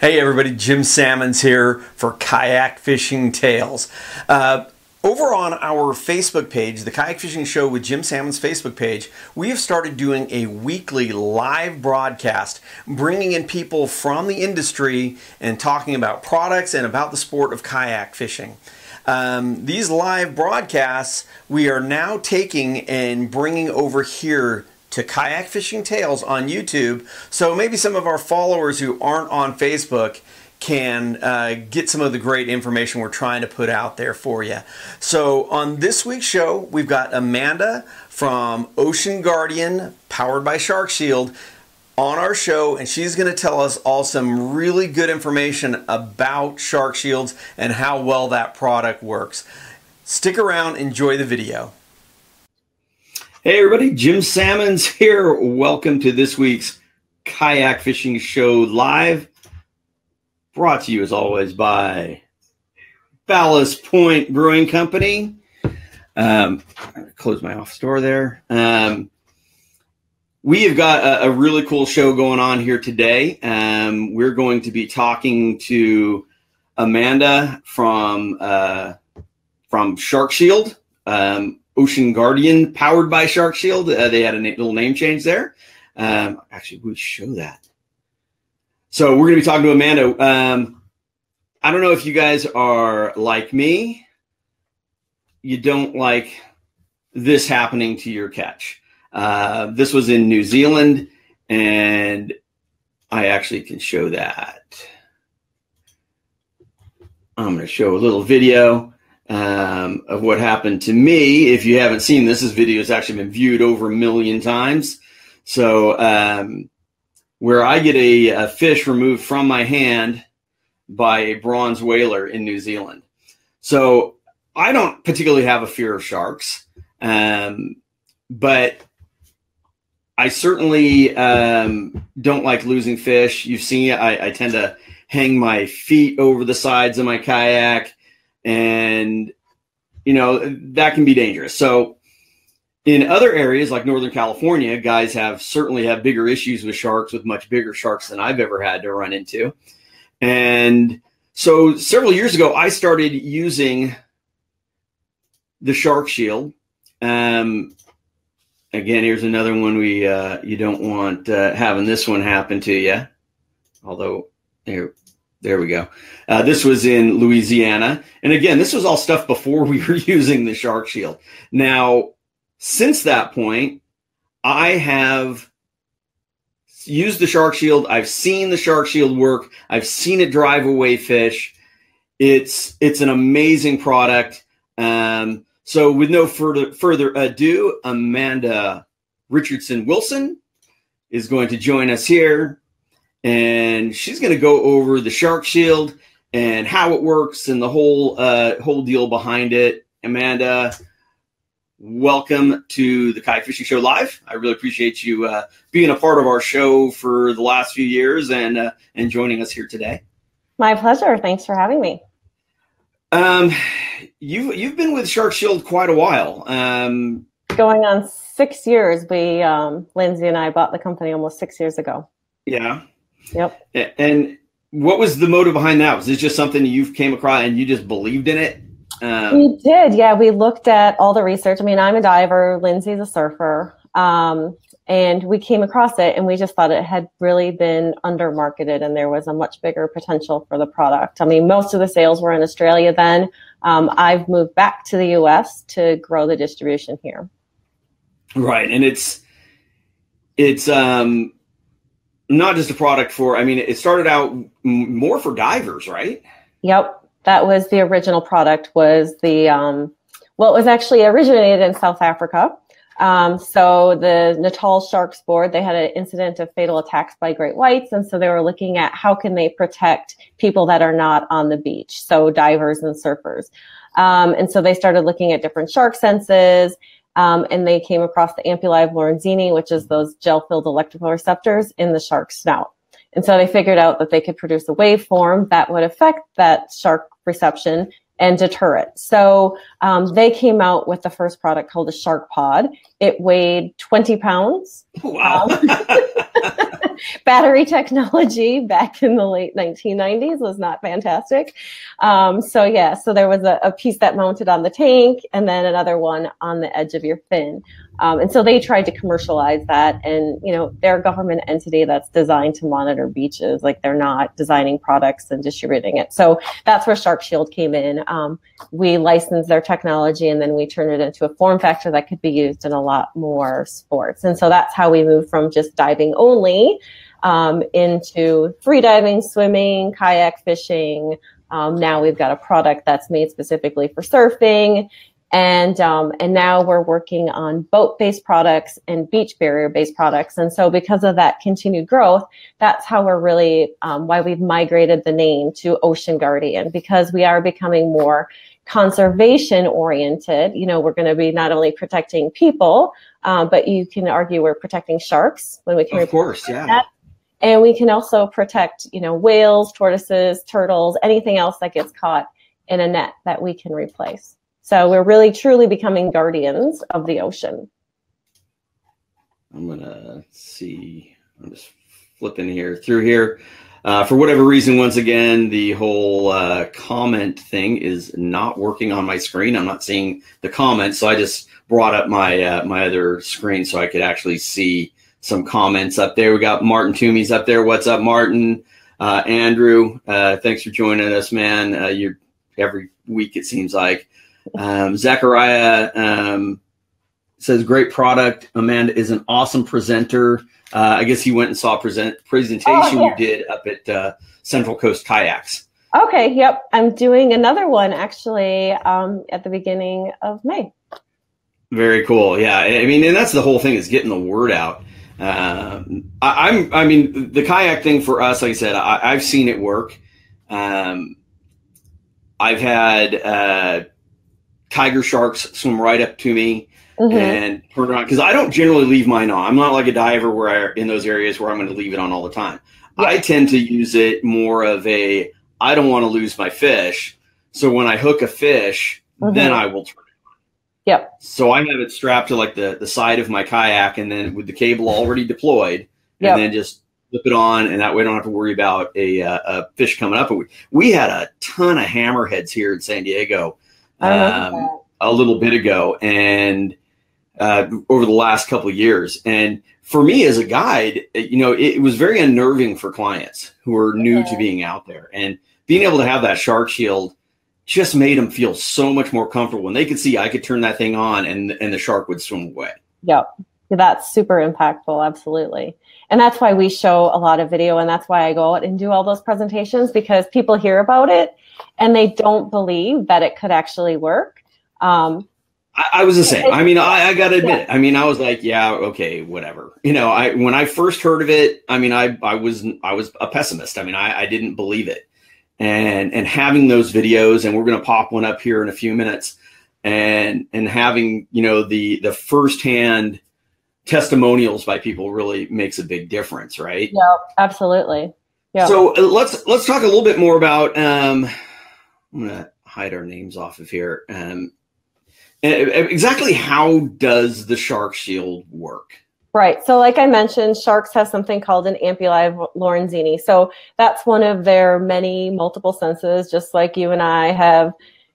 Hey everybody, Jim Salmons here for Kayak Fishing Tales. Uh, over on our Facebook page, the Kayak Fishing Show with Jim Salmons Facebook page, we have started doing a weekly live broadcast, bringing in people from the industry and talking about products and about the sport of kayak fishing. Um, these live broadcasts we are now taking and bringing over here to Kayak Fishing Tales on YouTube. So maybe some of our followers who aren't on Facebook can uh, get some of the great information we're trying to put out there for you. So on this week's show, we've got Amanda from Ocean Guardian, powered by Shark Shield, on our show, and she's going to tell us all some really good information about Shark Shields and how well that product works. Stick around, enjoy the video. Hey, everybody, Jim Salmons here. Welcome to this week's Kayak Fishing Show Live. Brought to you, as always, by Ballast Point Brewing Company. Um, close my office door there. Um, we have got a, a, really cool show going on here today. Um, we're going to be talking to Amanda from uh, from Shark Shield. Um, Ocean Guardian, powered by Shark Shield. Uh, they had a little name change there. Um, actually, we show that. So we're going to be talking to Amanda. Um, I don't know if you guys are like me. You don't like this happening to your catch. Uh, this was in New Zealand, and I actually can show that. I'm going to show a little video um, of what happened to me. If you haven't seen this, this video has actually been viewed over a million times. So, um, where I get a, a, fish removed from my hand by a bronze whaler in New Zealand. So, I don't particularly have a fear of sharks, um, but I certainly um, don't like losing fish. You've seen I, I tend to hang my feet over the sides of my kayak and you know that can be dangerous. So in other areas like Northern California, guys have certainly have bigger issues with sharks, with much bigger sharks than I've ever had to run into. And so several years ago, I started using the Shark Shield. Um, again, here's another one we uh, you don't want uh, having this one happen to you. Although here there we go. Uh, this was in Louisiana. And again, this was all stuff before we were using the Shark Shield. Now, since that point, I have used the Shark Shield. I've seen the Shark Shield work. I've seen it drive away fish. It's it's an amazing product. Um, so, with no further further ado, Amanda Richardson Wilson is going to join us here and she's going to go over the shark shield and how it works and the whole uh, whole deal behind it. Amanda, welcome to the Kayak Fishing Show Live. I really appreciate you uh, being a part of our show for the last few years and uh, and joining us here today. My pleasure. Thanks for having me. Um, you've you've been with Shark Shield quite a while. Um, going on six years. We um, Lindsay and I bought the company almost six years ago. Yeah. Yep. And what was the motive behind that? Was this just something you came across and you just believed in it? Um, we did, yeah. We looked at all the research. I mean, I'm a diver, Lindsay's a surfer, um, and we came across it, and we just thought it had really been under marketed, and there was a much bigger potential for the product. I mean, most of the sales were in Australia then. Um, I've moved back to the U.S. to grow the distribution here. Right, and it's it's um not just a product for i mean it started out more for divers right? Yep. That was the original product was the um, well it was actually originated in south africa. Um, so the natal sharks board they had an incident of fatal attacks by great whites. And so they were looking at how can they protect people that are not on the beach so divers and surfers. Um, and so they started looking at different shark senses um, and they came across the ampullae of Lorenzini, which is those gel-filled electrical receptors in the shark snout. And so they figured out that they could produce a waveform that would affect that shark reception and deter it. So um, they came out with the first product called the Shark Pod. It weighed 20 pounds. Wow. Um, battery technology back in the late 1990s was not fantastic. Um, so yeah, so there was a, a, piece that mounted on the tank and then another one on the edge of your fin. Um, and so they tried to commercialize that and, you know, they're a government entity that's designed to monitor beaches. Like they're not designing products and distributing it. So that's where Shark Shield came in. Um, we licensed their technology and then we turned it into a form factor that could be used in a lot more sports. And so that's how we moved from just diving only um, into free diving, swimming, kayak fishing. Um, now we've got a product that's made specifically for surfing and um, and now we're working on boat-based products and beach barrier-based products. And so because of that continued growth that's how we're really um, why we've migrated the name to ocean guardian because we are becoming more conservation oriented. You know we're going to be not only protecting people um, but you can argue we're protecting sharks when we can of course yeah. that. and we can also protect you know whales tortoises turtles anything else that gets caught in a net that we can replace so we're really truly becoming guardians of the ocean. I'm gonna see. I'm just flipping here through here. Uh, for whatever reason, once again, the whole uh, comment thing is not working on my screen. I'm not seeing the comments, so I just brought up my uh, my other screen so I could actually see some comments up there. We got Martin Toomey's up there. What's up, Martin? Uh, Andrew, uh, thanks for joining us, man. Uh, you're every week it seems like. Um, Zachariah um, says, "Great product. Amanda is an awesome presenter. Uh, I guess he went and saw a present presentation oh, yeah. you did up at uh, Central Coast Kayaks." Okay. Yep. I'm doing another one actually um, at the beginning of May. Very cool. Yeah. I mean, and that's the whole thing is getting the word out. Um, I, am I mean, the kayak thing for us, like I said, I, have seen it work. Um, I've had uh, tiger sharks swim right up to me mm-hmm. and turn around because I don't generally leave mine on. I'm not like a diver where I, in those areas where I'm going to leave it on all the time. Yeah. I tend to use it more of a I don't want to lose my fish. So when I hook a fish, mm-hmm. then I will turn it on. Yep. So I have it strapped to like the, the side of my kayak and then with the cable already deployed yep. and then just flip it on and that way I don't have to worry about a, uh, a fish coming up. We, we had a ton of hammerheads here in San Diego um, a little bit ago and uh, over the last couple of years. And for me as a guide, you know, it, it was very unnerving for clients who are new to being out there. And being able to have that shark shield just made them feel so much more comfortable when they could see I could turn that thing on and and the shark would swim away. Yep. That's super impactful, absolutely. And that's why we show a lot of video and that's why I go out and do all those presentations because people hear about it and they don't believe that it could actually work. Um, I, I, was the same. I mean, I, I got to admit, yeah. I mean, I was like, yeah, okay, whatever. You know, I when I first heard of it, I mean, I I was I was a pessimist. I mean, I, I didn't believe it, and and having those videos, and we're going to pop one up here in a few minutes, and and having you know the the firsthand testimonials by people really makes a big difference, right? Yeah, absolutely. Yeah. So uh, let's let's talk a little bit more about. Um, I'm gonna hide our names off of here. Um, exactly how does the Shark Shield work? Right. So, like I mentioned, Sharks have something called an Ampullae of Lorenzini. So that's one of their many multiple senses, just like you and I have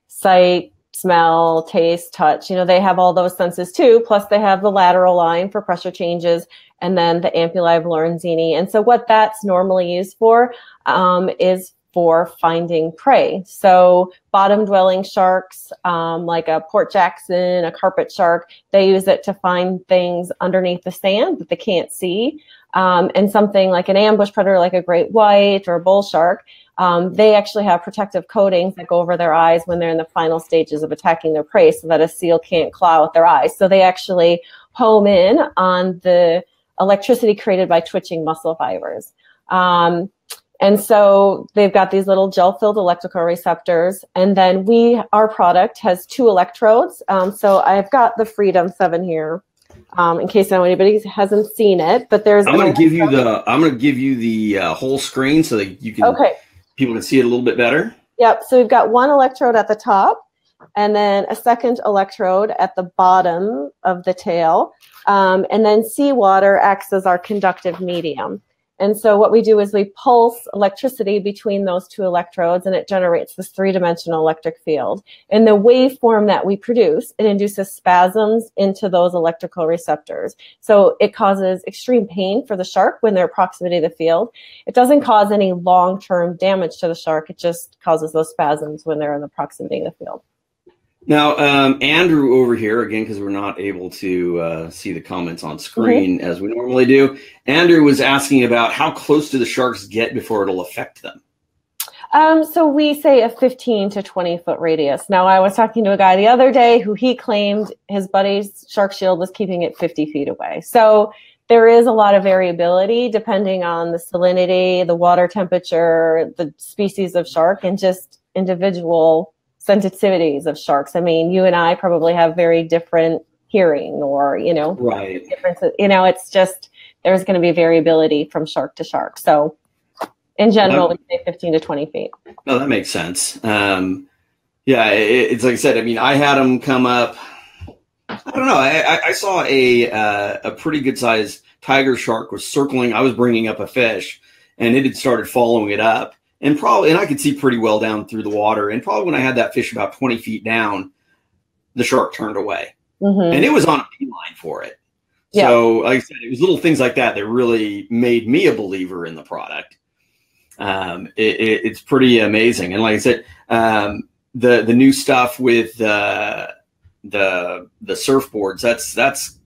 sight, smell, taste, touch. You know, they have all those senses too. Plus, they have the lateral line for pressure changes, and then the Ampullae of Lorenzini. And so, what that's normally used for um, is for finding prey. So, bottom dwelling sharks, um, like a Port Jackson, a carpet shark, they use it to find things underneath the sand that they can't see. Um, and something like an ambush predator, like a great white or a bull shark, um, they actually have protective coatings that go over their eyes when they're in the final stages of attacking their prey so that a seal can't claw at their eyes. So, they actually home in on the electricity created by twitching muscle fibers. Um, and so they've got these little gel filled electrical receptors. And then we, our product has two electrodes. Um, so I've got the Freedom 7 here. Um, in case anybody hasn't seen it, but there's. I'm going to give you the. I'm going to give you the uh, whole screen so that you can. Okay. People can see it a little bit better. Yep. So we've got one electrode at the top, and then a second electrode at the bottom of the tail, um, and then seawater acts as our conductive medium. And so what we do is we pulse electricity between those two electrodes and it generates this three-dimensional electric field. And the waveform that we produce, it induces spasms into those electrical receptors. So it causes extreme pain for the shark when they're proximity to the field. It doesn't cause any long-term damage to the shark. It just causes those spasms when they're in the proximity of the field. Now, um, Andrew over here, again, because we're not able to uh, see the comments on screen mm-hmm. as we normally do, Andrew was asking about how close do the sharks get before it'll affect them? Um, so we say a 15 to 20 foot radius. Now, I was talking to a guy the other day who he claimed his buddy's shark shield was keeping it 50 feet away. So there is a lot of variability depending on the salinity, the water temperature, the species of shark, and just individual sensitivities of sharks. I mean, you and I probably have very different hearing or, you know, right. differences. You know, it's just there's going to be variability from shark to shark. So in general, we say 15 to 20 feet. No, that makes sense. Um, yeah, it, it's like I said, I mean, I had them come up. I don't know. I, I saw a uh, a pretty good sized tiger shark was circling. I was bringing up a fish, and it had started following it up and probably and I could see pretty well down through the water. And probably when I had that fish about 20 feet down, the shark turned away. Mm-hmm. And it was on a beeline for it. Yeah. So, like I said, it was little things like that that really made me a believer in the product. Um, it, it, it's pretty amazing. And like I said, um, the the new stuff with uh, the the surfboards. That's that's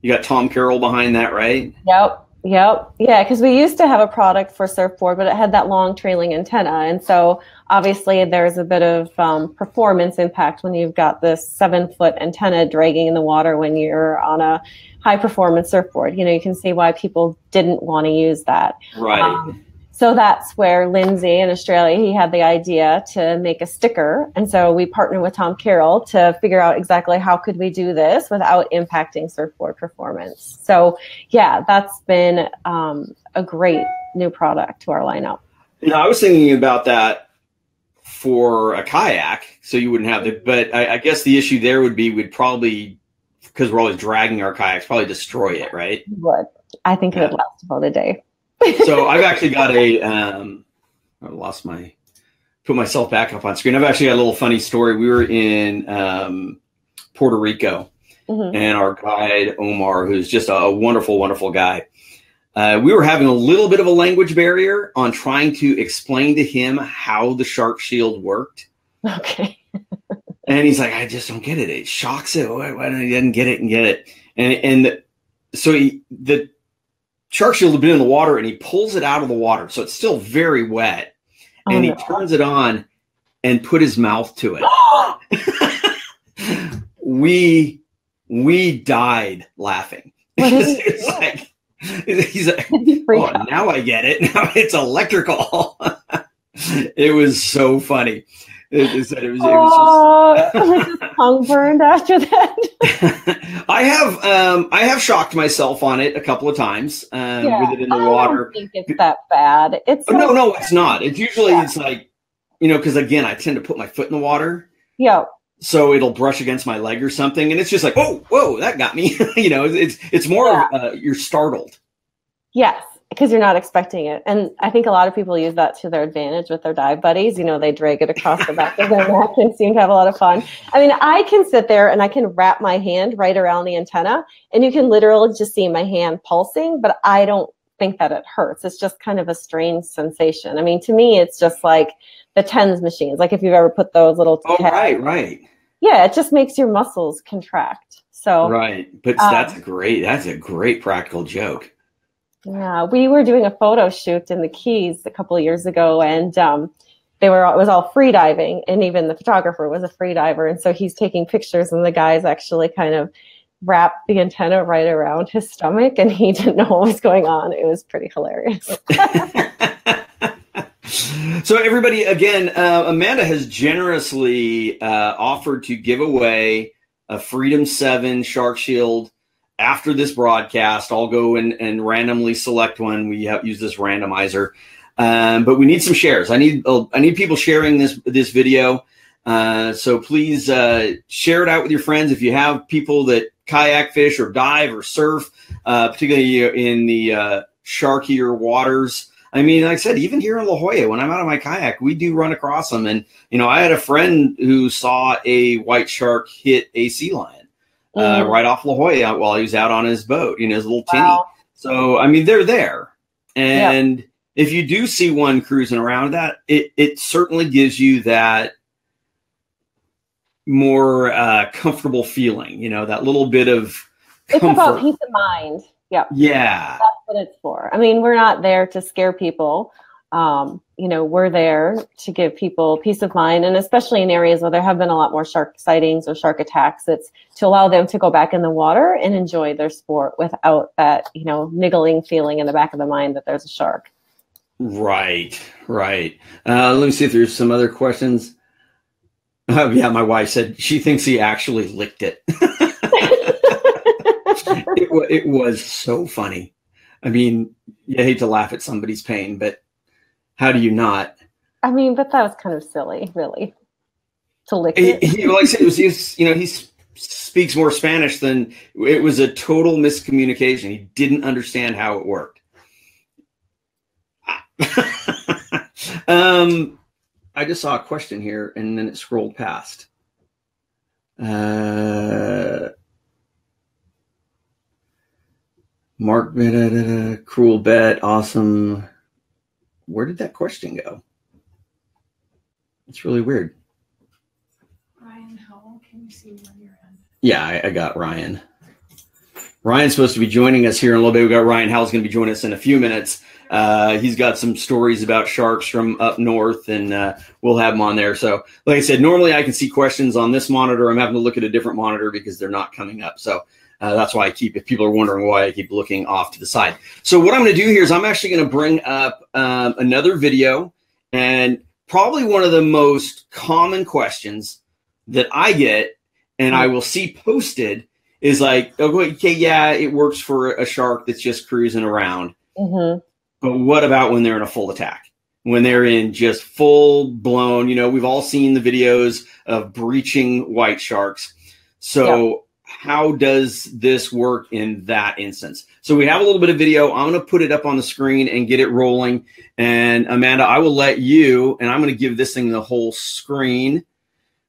you got Tom Carroll behind that, right? Yep. Yep. Yeah, because we used to have a product for surfboard, but it had that long trailing antenna. And so obviously there's a bit of um, performance impact when you've got this seven foot antenna dragging in the water when you're on a high performance surfboard. You know, you can see why people didn't want to use that. Right. Um, so that's where Lindsay in Australia, he had the idea to make a sticker. And so we partnered with Tom Carroll to figure out exactly how could we do this without impacting surfboard performance. So yeah, that's been um, a great new product to our lineup. Know, I was thinking about that for a kayak, so you wouldn't have it. But I, I guess the issue there would be we'd probably, because we're always dragging our kayaks, probably destroy it, right? Would I think yeah. it would last about a day so I've actually got a. Um, I lost my. Put myself back up on screen. I've actually got a little funny story. We were in um, Puerto Rico, mm-hmm. and our guide Omar, who's just a, a wonderful, wonderful guy. Uh, we were having a little bit of a language barrier on trying to explain to him how the shark shield worked. Okay. and he's like, I just don't get it. It shocks it. Why, why don't he didn't get it and get it? And and so he the shield had been in the water and he pulls it out of the water. So it's still very wet. Oh, and he no. turns it on and put his mouth to it. we we died laughing. it's like he's like, oh, now I get it. Now it's electrical. it was so funny. It, it, it was, it was just, tongue burned after that. I have um, I have shocked myself on it a couple of times um, yeah, with it in the I water. think it's that bad. It's oh, no, no, it's not. It's usually yeah. it's like you know because again I tend to put my foot in the water. Yeah. So it'll brush against my leg or something, and it's just like, oh, whoa, that got me. you know, it's it's more yeah. uh, you're startled. Yes, because you're not expecting it. And I think a lot of people use that to their advantage with their dive buddies. You know, they drag it across the back of their neck and seem to have a lot of fun. I mean, I can sit there and I can wrap my hand right around the antenna and you can literally just see my hand pulsing, but I don't think that it hurts. It's just kind of a strange sensation. I mean, to me, it's just like the TENS machines. Like if you've ever put those little. Oh, right, right. Yeah, it just makes your muscles contract. So. Right. But um, that's great. That's a great practical joke. Yeah, we were doing a photo shoot in the Keys a couple of years ago, and um, they were it was all free diving, and even the photographer was a free diver, and so he's taking pictures, and the guys actually kind of wrapped the antenna right around his stomach, and he didn't know what was going on. It was pretty hilarious. so everybody, again, uh, Amanda has generously uh, offered to give away a Freedom Seven Shark Shield after this broadcast, I'll go and, and randomly select one. We have, use this randomizer, um, but we need some shares. I need uh, I need people sharing this this video. Uh, so please uh, share it out with your friends. If you have people that kayak fish or dive or surf, uh, particularly in the uh, sharkier waters. I mean, like I said, even here in La Jolla, when I'm out of my kayak, we do run across them. And, you know, I had a friend who saw a white shark hit a sea lion uh, Mhm. right off La Jolla while he was out on his boat, you know, his little tinny. Wow. So, I mean, they're there. And if you do see one cruising around that, it, it certainly gives you that more uh, comfortable feeling, you know, that little bit of It's about peace of mind. Yeah. yeah. that's what it's for. I mean, we're not there to scare people. Um, you know, we're there to give people peace of mind, and especially in areas where there have been a lot more shark sightings or shark attacks, it's to allow them to go back in the water and enjoy their sport without that, you know, niggling feeling in the back of the mind that there's a shark. Right, right. Uh, let me see if there's some other questions. Uh, yeah, my wife said she thinks he actually licked it. it, it was so funny. I mean, you hate to laugh at somebody's pain, but how do you not? I mean, but that was kind of silly, really, to lick He, it. he, like I said, it was, he's, you know, he speaks more Spanish than it was a total miscommunication. He didn't understand how it worked. um, I just saw a question here and then it scrolled past. Uh, Mark, da, da, da, da, cruel bet, awesome. Where did that question go? It's really weird. Ryan, how can you see when you're in? Yeah, I, I got Ryan. Ryan's supposed to be joining us here in a little bit. We got Ryan Howell's going to be joining us in a few minutes. Uh, he's got some stories about sharks from up north, and uh, we'll have him on there. So, like I said, normally I can see questions on this monitor. I'm having to look at a different monitor because they're not coming up. So uh, that's why I keep. If people are wondering why I keep looking off to the side. So what I'm going to do here is I'm actually going to bring up um, another video, and probably one of the most common questions that I get, and I will see posted is like, okay, yeah, it works for a shark that's just cruising around. hmm But what about when they're in a full attack? When they're in just full blown, you know, we've all seen the videos of breaching white sharks. So, how does this work in that instance? So, we have a little bit of video. I'm going to put it up on the screen and get it rolling. And Amanda, I will let you, and I'm going to give this thing the whole screen.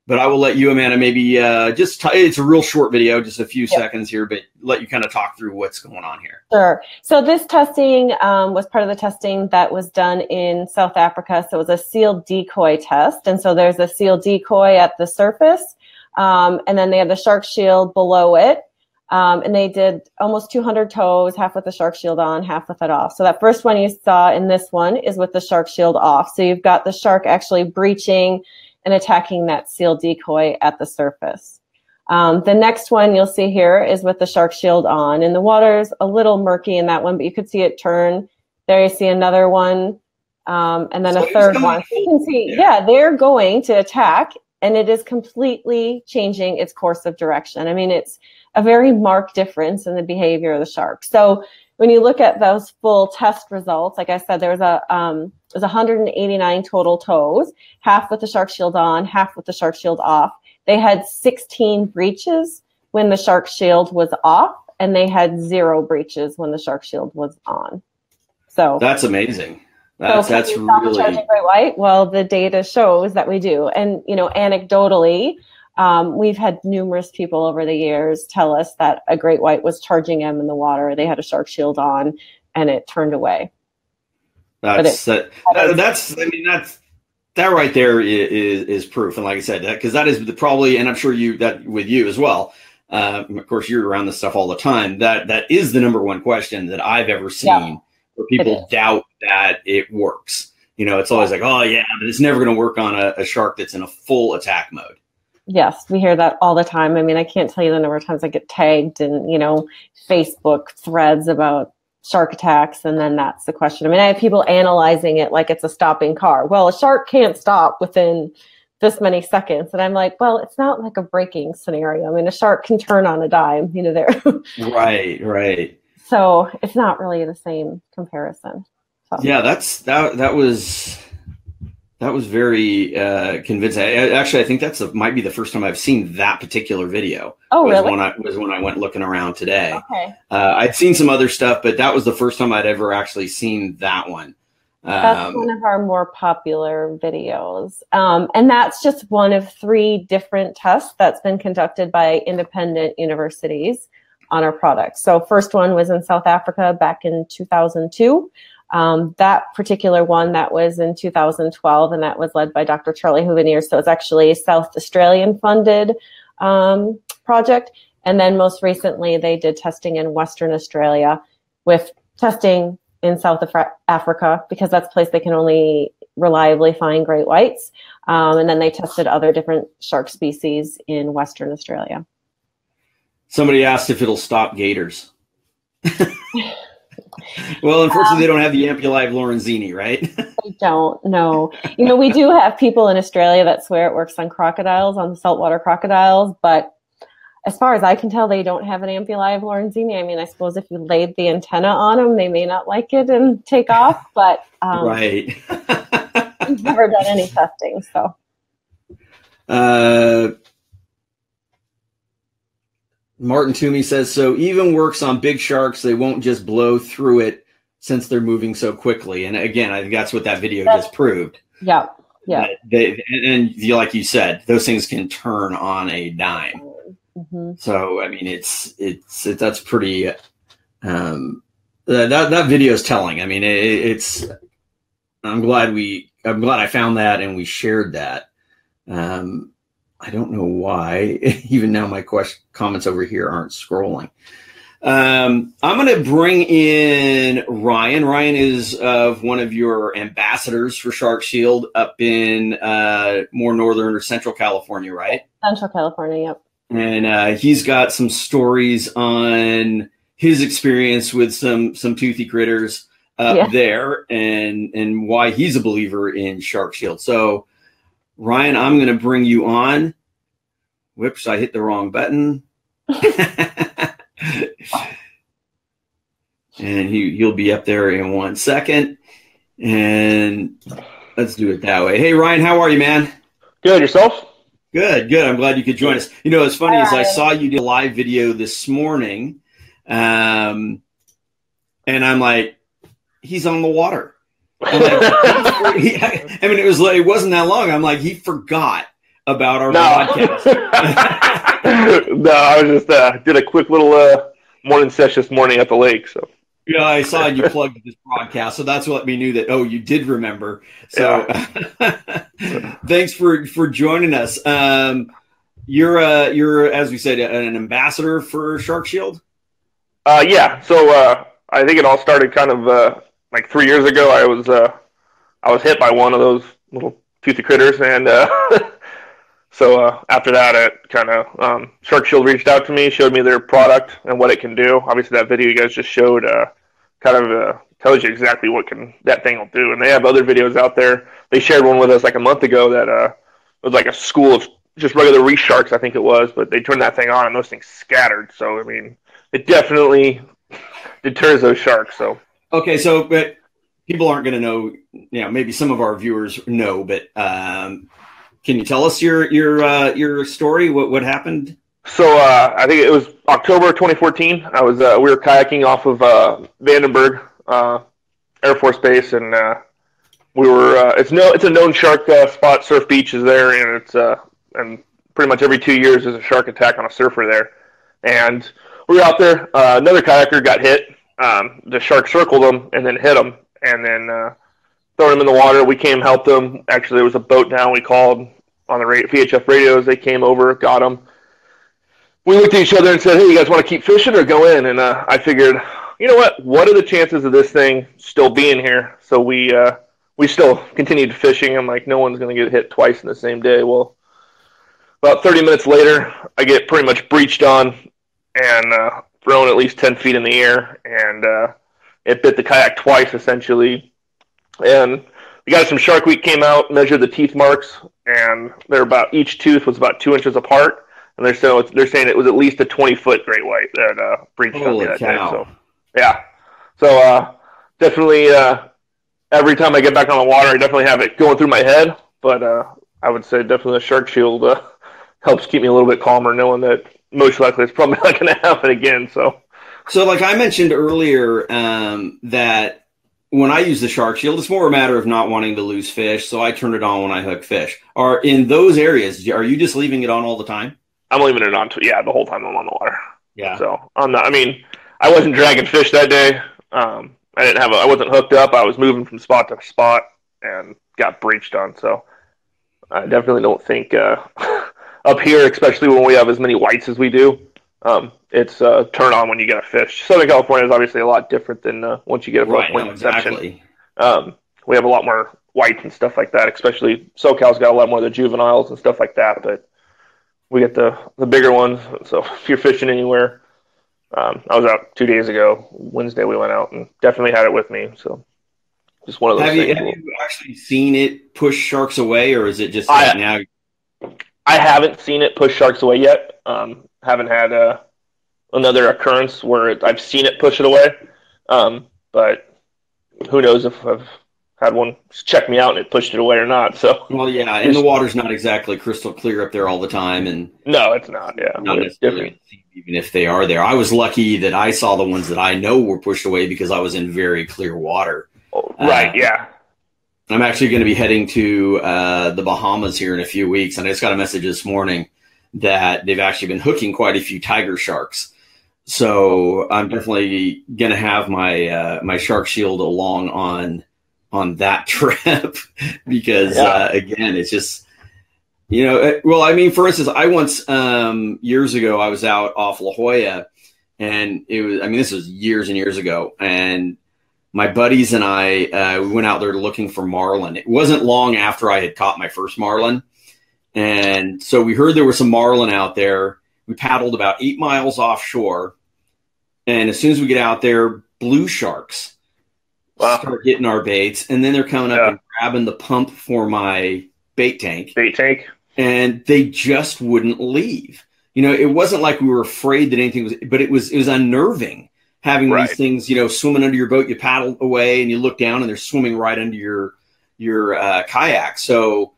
But I will let you, Amanda, maybe uh, just t- it's a real short video, just a few Yeah. seconds here, but let you kind of talk through what's going on here. Sure. So this testing um, was part of the testing that was done in South Africa. So it was a sealed decoy test, and so there's a sealed decoy at the surface, um, and then they have the shark shield below it. Um, and they did almost 200 tows, half with the shark shield on, half with it off. So that first one you saw in this one is with the shark shield off. So you've got the shark actually breaching and attacking that sealed decoy at the surface. Um, the next one you'll see here is with the shark shield on, and the water's a little murky in that one, but you could see it turn. There you see another one, um, and then So a third one. You can see, yeah. yeah, they're going to attack, and it is completely changing its course of direction. I mean, it's a very marked difference in the behavior of the shark. So when you look at those full test results, like I said, there was a um, there's 189 total tows, half with the shark shield on, half with the shark shield off. They had 16 breaches when the shark shield was off, and they had zero breaches when the shark shield was on. So That's amazing. So That's can that's we stop a really charging great white? Well, the data shows that we do, and you know, anecdotally, um, we've had numerous people over the years tell us that a great white was charging them in the water. They had a shark shield on, and it turned away. that's that, that- that's I mean that's that right there is is proof. And like I said, that because that is the, probably, and I'm sure you that with you as well. Uh, of course, you're around this stuff all the time. That that is the number one question that I've ever seen Yeah, where people doubt that it works. You know, it's always like, oh yeah, but it's never going to work on a, a shark that's in a full attack mode. Yes, we hear that all the time. I mean, I can't tell you the number of times I get tagged in, you know, Facebook threads about shark attacks, and then that's the question. I mean, I have people analyzing it like it's a stopping car. Well, a shark can't stop within this many seconds, and I'm like, well, it's not like a braking scenario. I mean, a shark can turn on a dime, you know, there. Right, right. so it's not really the same comparison. Yeah, that's that. That was that was very uh, convincing. I, actually, I think that's a, might be the first time I've seen that particular video. Oh, was really? When I was when I went looking around today. Okay. Uh, I'd seen some other stuff, but that was the first time I'd ever actually seen that one. That's Um, one of our more popular videos. Um, and that's just one of three different tests that's been conducted by independent universities on our products. So, first one was in South Africa back in 2002. Um, that particular one that was in 2012, and that was led by Dr. Charlie Huveneers. So, it's actually a South Australian funded um, project. And then most recently, they did testing in Western Australia with testing in South Af- Africa because that's a place they can only reliably find great whites. Um, and then they tested other different shark species in Western Australia. Somebody asked if it'll stop gators. well, unfortunately, they don't have the Ampullae of Lorenzini, right? I don't know. You know, we do have people in Australia that swear it works on crocodiles, on saltwater crocodiles, but as far as I can tell, they don't have an Ampullae of Lorenzini. I mean, I suppose if you laid the antenna on them, they may not like it and take off, but um, right. we've never done any testing. So, Uh, Martin Toomey says so. Even works on big sharks. They won't just blow through it since they're moving so quickly. And again, I think that's what that video That's- just proved. yeah, yeah. They, and, like you said, those things can turn on a dime. hmm So I mean, it's it's it, that's pretty. Um, that that that video is telling. I mean, it, it's. I'm glad we. I'm glad I found that and we shared that. Um, I don't know why. Even now, my question comments over here aren't scrolling. Um, I'm going to bring in Ryan. Ryan is of one of your ambassadors for Shark Shield up in uh, more northern or central California, right? Central California, yep. and uh, he's got some stories on his experience with some some toothy critters up Yeah. there, and and why he's a believer in Shark Shield. So, Ryan, I'm going to bring you on. Whoops, I hit the wrong button. and he he'll be up there in one second. And let's do it that way. Hey, Ryan, how are you, man? Good yourself? Good, good. I'm glad you could join us. You know, as funny as I saw you do a live video this morning, um, and I'm like, he's on the water. I'm like, he- I mean, it was like it wasn't that long. I'm like, he forgot about our No. podcast. no, I was just uh, did a quick little uh, morning session this morning at the lake. So Yeah, I saw you plugged this broadcast, so that's what we knew that. Oh, you did remember. So, thanks for for joining us. Um, you're uh, you're as we said an ambassador for Shark Shield. uh, yeah, so uh, I think it all started kind of uh, like three years ago. I was uh, I was hit by one of those little toothy critters, and uh, so uh, after that, it kind of um, Shark Shield reached out to me, showed me their product and what it can do. Obviously, that video you guys just showed uh, kind of uh, tells you exactly what can that thing will do. And they have other videos out there. They shared one with us like a month ago that uh, was like a school of just regular reef sharks, I think it was, but they turned that thing on and those things scattered. So I mean, it definitely deters those sharks. So Okay, so but people aren't going to know. You know, maybe some of our viewers know, but um, can you tell us your your uh, your story? What what happened? So uh, I think it was October 2014. I was uh, we were kayaking off of uh, Vandenberg uh, Air Force Base, and uh, we were. Uh, it's no, it's a known shark spot. Surf Beach is there, and it's and pretty much every two years there's a shark attack on a surfer there. And we were out there. Another kayaker got hit. Um, the shark circled them and then hit them and then uh, thrown him in the water. We came, helped them. Actually, there was a boat down. We called on the ra- VHF radios. They came over, got them. we looked at each other and said, "Hey, you guys want to keep fishing or go in?" And uh, I figured, you know what? What are the chances of this thing still being here? So we uh, we still continued fishing. I'm like, no one's going to get hit twice in the same day. Well, about 30 minutes later, I get pretty much breached on and uh, thrown at least 10 feet in the air, and uh, it bit the kayak twice essentially. And the guys from Shark Week came out, measured the teeth marks, and they're about each tooth was about two inches apart and they're so they're saying it was at least a 20 foot great white that uh, breached on Holy that cow. day. So yeah, so uh, definitely uh, every time I get back on the water, I definitely have it going through my head. But uh, I would say definitely the shark shield uh, helps keep me a little bit calmer, knowing that most likely it's probably not going to happen again. So, so like I mentioned earlier, um, that when I use the shark shield, it's more a matter of not wanting to lose fish. So I turn it on when I hook fish. Are in those areas, are you just leaving it on all the time? I'm leaving it on to yeah the whole time I'm on the water. Yeah. So I'm not. I mean, I wasn't dragging fish that day. Um, I didn't have. A, I wasn't hooked up. I was moving from spot to spot and got breached on. So I definitely don't think uh, up here, especially when we have as many whites as we do, um, it's uh, turn on when you get a fish. Southern California is obviously a lot different than uh, once you get a Right. point No, exactly. Um, we have a lot more whites and stuff like that. Especially SoCal's got a lot more of the juveniles and stuff like that. But we get the the bigger ones. So if you're fishing anywhere, um, I was out two days ago. Wednesday we went out and definitely had it with me. So just one of those Have you, have you actually seen it push sharks away, or is it just I- now? I haven't seen it push sharks away yet. Um, haven't had uh, another occurrence where it, I've seen it push it away. Um, but who knows if I've had one check me out and it pushed it away or not. So Well, yeah, and the water's not exactly crystal clear up there all the time, and no, it's not. Yeah, not it's different. even if they are there. I was lucky that I saw the ones that I know were pushed away because I was in very clear water. Oh, Right. Uh, yeah. I'm actually going to be heading to uh, the Bahamas here in a few weeks, and I just got a message this morning that they've actually been hooking quite a few tiger sharks. So I'm definitely going to have my uh, my shark shield along on on that trip because Yeah. uh, again, it's just you know, well, I mean, for instance, I once um, years ago I was out off La Jolla, and it was I mean this was years and years ago, and my buddies and I uh, we went out there looking for marlin. It wasn't long after I had caught my first marlin, and so we heard there was some marlin out there. We paddled about eight miles offshore, and as soon as we get out there, blue sharks Wow. start getting our baits, and then they're coming up Yeah. and grabbing the pump for my bait tank Bait tank. and they just wouldn't leave. You know, it wasn't like we were afraid that anything was, but it was it was unnerving having Right. these things. You know, swimming under your boat, you paddle away and you look down and they're swimming right under your your uh, kayak. So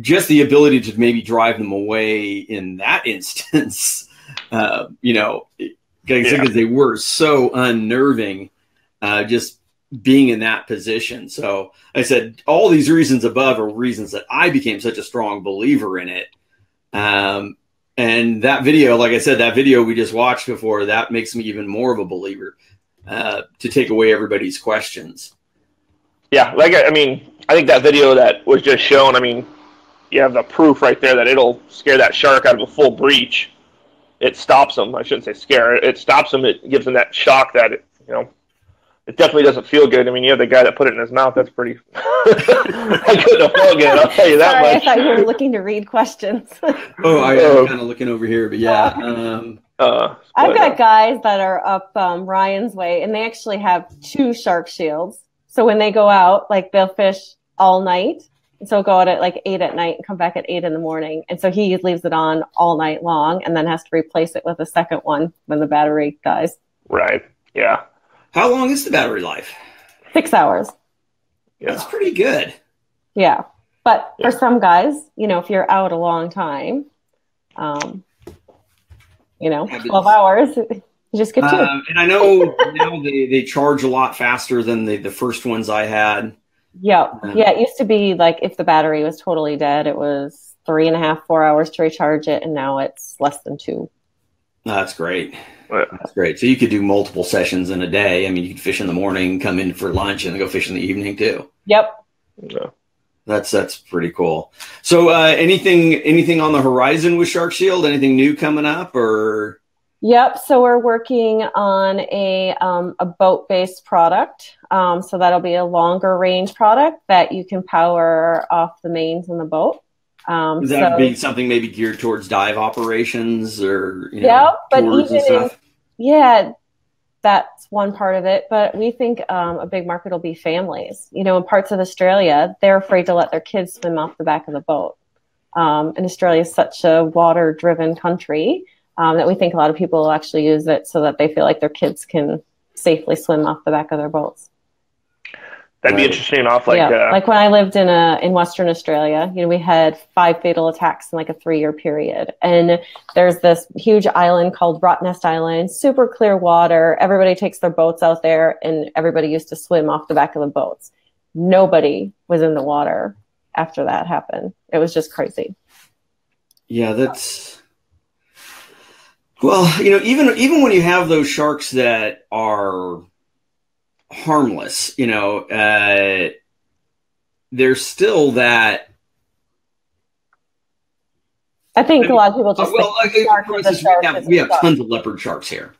just the ability to maybe drive them away in that instance, uh, you know, because Yeah. they were so unnerving, uh, just being in that position. So I said all these reasons above are reasons that I became such a strong believer in it. Um, and that video, like I said, that video we just watched before, that makes me even more of a believer uh, to take away everybody's questions. Yeah, like I mean, I think that video that was just shown. I mean, you have the proof right there that it'll scare that shark out of a full breach. It stops them. I shouldn't say scare. It stops them. It gives them that shock that it, you know, it definitely doesn't feel good. I mean, you have the guy that put it in his mouth. That's pretty. I couldn't have felt good. I'll tell you that Sorry, I thought you were looking to read questions. Oh, I, Oh. am kind of looking over here, but yeah. Um, Uh, I've got guys that are up um, Ryan's way, and they actually have two shark shields. So when they go out, like they'll fish all night. So go out at like eight at night and come back at eight in the morning. And so he leaves it on all night long, and then has to replace it with a second one when the battery dies. right. Yeah. How long is the battery life? Six hours. Yeah. That's pretty good. Yeah. But Yeah. for some guys, you know, if you're out a long time, um, you know, Yeah, but- 12 hours, you just get two. Um, and I know now they, they charge a lot faster than the, the first ones I had. Yeah. Yeah. Yeah. It used to be like if the battery was totally dead, it was three and a half, four hours to recharge it. And now it's less than two. That's great. Yeah. That's great. So you could do multiple sessions in a day. I mean, you could fish in the morning, come in for lunch, and then go fish in the evening too. Yep. Yeah. That's that's pretty cool. So uh, anything anything on the horizon with Shark Shield? Anything new coming up or? Yep. So we're working on a, um, a boat based product. Um, so that'll be a longer range product that you can power off the mains in the boat. Um, Is that so- be something maybe geared towards dive operations or you know, Yeah, but tours and even in-? Yeah, that's one part of it. But we think um, a big market will be families. You know, in parts of Australia, they're afraid to let their kids swim off the back of the boat. Um, and Australia is such a water driven country um, that we think a lot of people will actually use it so that they feel like their kids can safely swim off the back of their boats. That'd be interesting enough. Like, yeah, uh, like when I lived in a in Western Australia, you know, we had five fatal attacks in like a three year period, and there's this huge island called Rottnest Island, super clear water. Everybody takes their boats out there, and everybody used to swim off the back of the boats. Nobody was in the water after that happened. It was just crazy. Yeah, that's well, you know, even even when you have those sharks that are harmless, you know, uh, there's still that. I think a lot of people just Uh, well, think uh, for instance, we have, we have tons of leopard sharks here,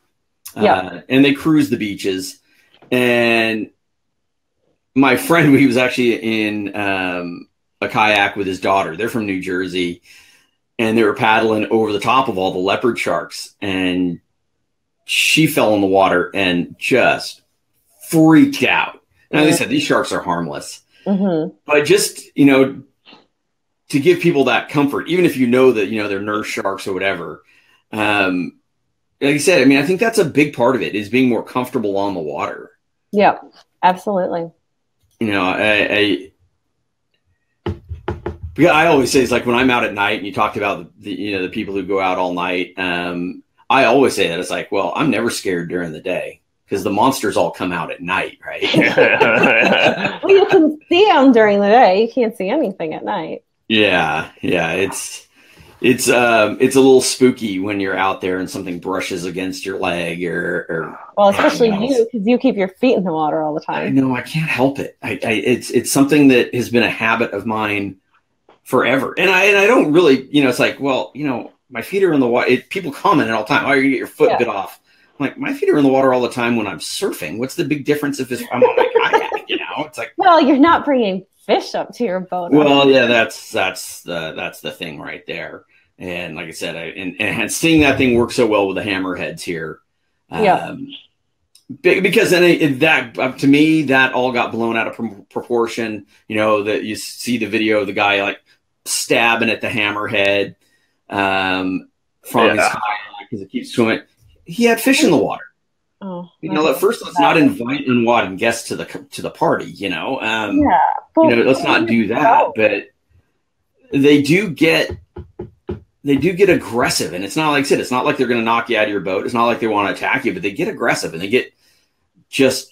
Yeah. uh, and they cruise the beaches. And my friend, he was actually in um, a kayak with his daughter. They're from New Jersey, and they were paddling over the top of all the leopard sharks, and she fell in the water and just freaked out. And like I said, these sharks are harmless Mhm. but just you know to give people that comfort even if you know that you know they're nurse sharks or whatever um like i said i mean i think that's a big part of it is being more comfortable on the water Yeah, absolutely. you know i i because I always say it's like when I'm out at night and you talked about the you know the people who go out all night. Um, I always say that it's like, well, I'm never scared during the day because the monsters all come out at night, right? Well, you can see them during the day. You can't see anything at night. Yeah, yeah, it's it's um it's a little spooky when you're out there and something brushes against your leg or or Well, especially you, because you keep your feet in the water all the I time. know I can't help it. I, I it's it's something that has been a habit of mine forever, and I and I don't really you know it's like well you know my feet are in the water. It, people comment at all the time. Oh, you get your foot Yeah. bit off. I'm like my feet are in the water all the time when I'm surfing. What's the big difference if it's, I'm on my kayak? You know, it's like Well, you're not bringing fish up to your boat. Well, yeah, that's that's the that's the thing right there. And like I said, I, and, and seeing that thing work so well with the hammerheads here, Yeah. um, be- because then it, it- that uh, to me that all got blown out of pr- proportion. You know that you see the video of the guy like stabbing at the hammerhead um, from his kayak because it keeps swimming. He had fish in the water. oh, You know, at first let's not invite and guests to the to the party. You know, um, Yeah. you know, let's not do that. But they do get they do get aggressive, and it's not like I said, it's not like they're going to knock you out of your boat. It's not like they want to attack you, but they get aggressive and they get just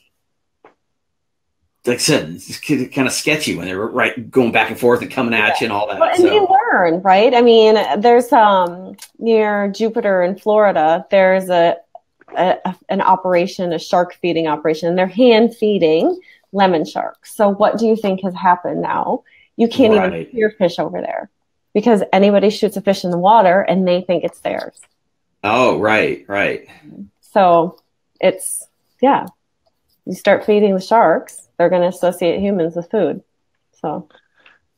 like I said, it's kind of sketchy when they're right going back and forth and coming at you and all that. Well, and so, learn, right? I mean, there's um near Jupiter in Florida. There's a, a an operation, a shark feeding operation, and they're hand feeding lemon sharks. So, what do you think has happened now? You can't even Right. see your fish over there because anybody shoots a fish in the water and they think it's theirs. oh, right, right. So, it's yeah. You start feeding the sharks, they're going to associate humans with food. So,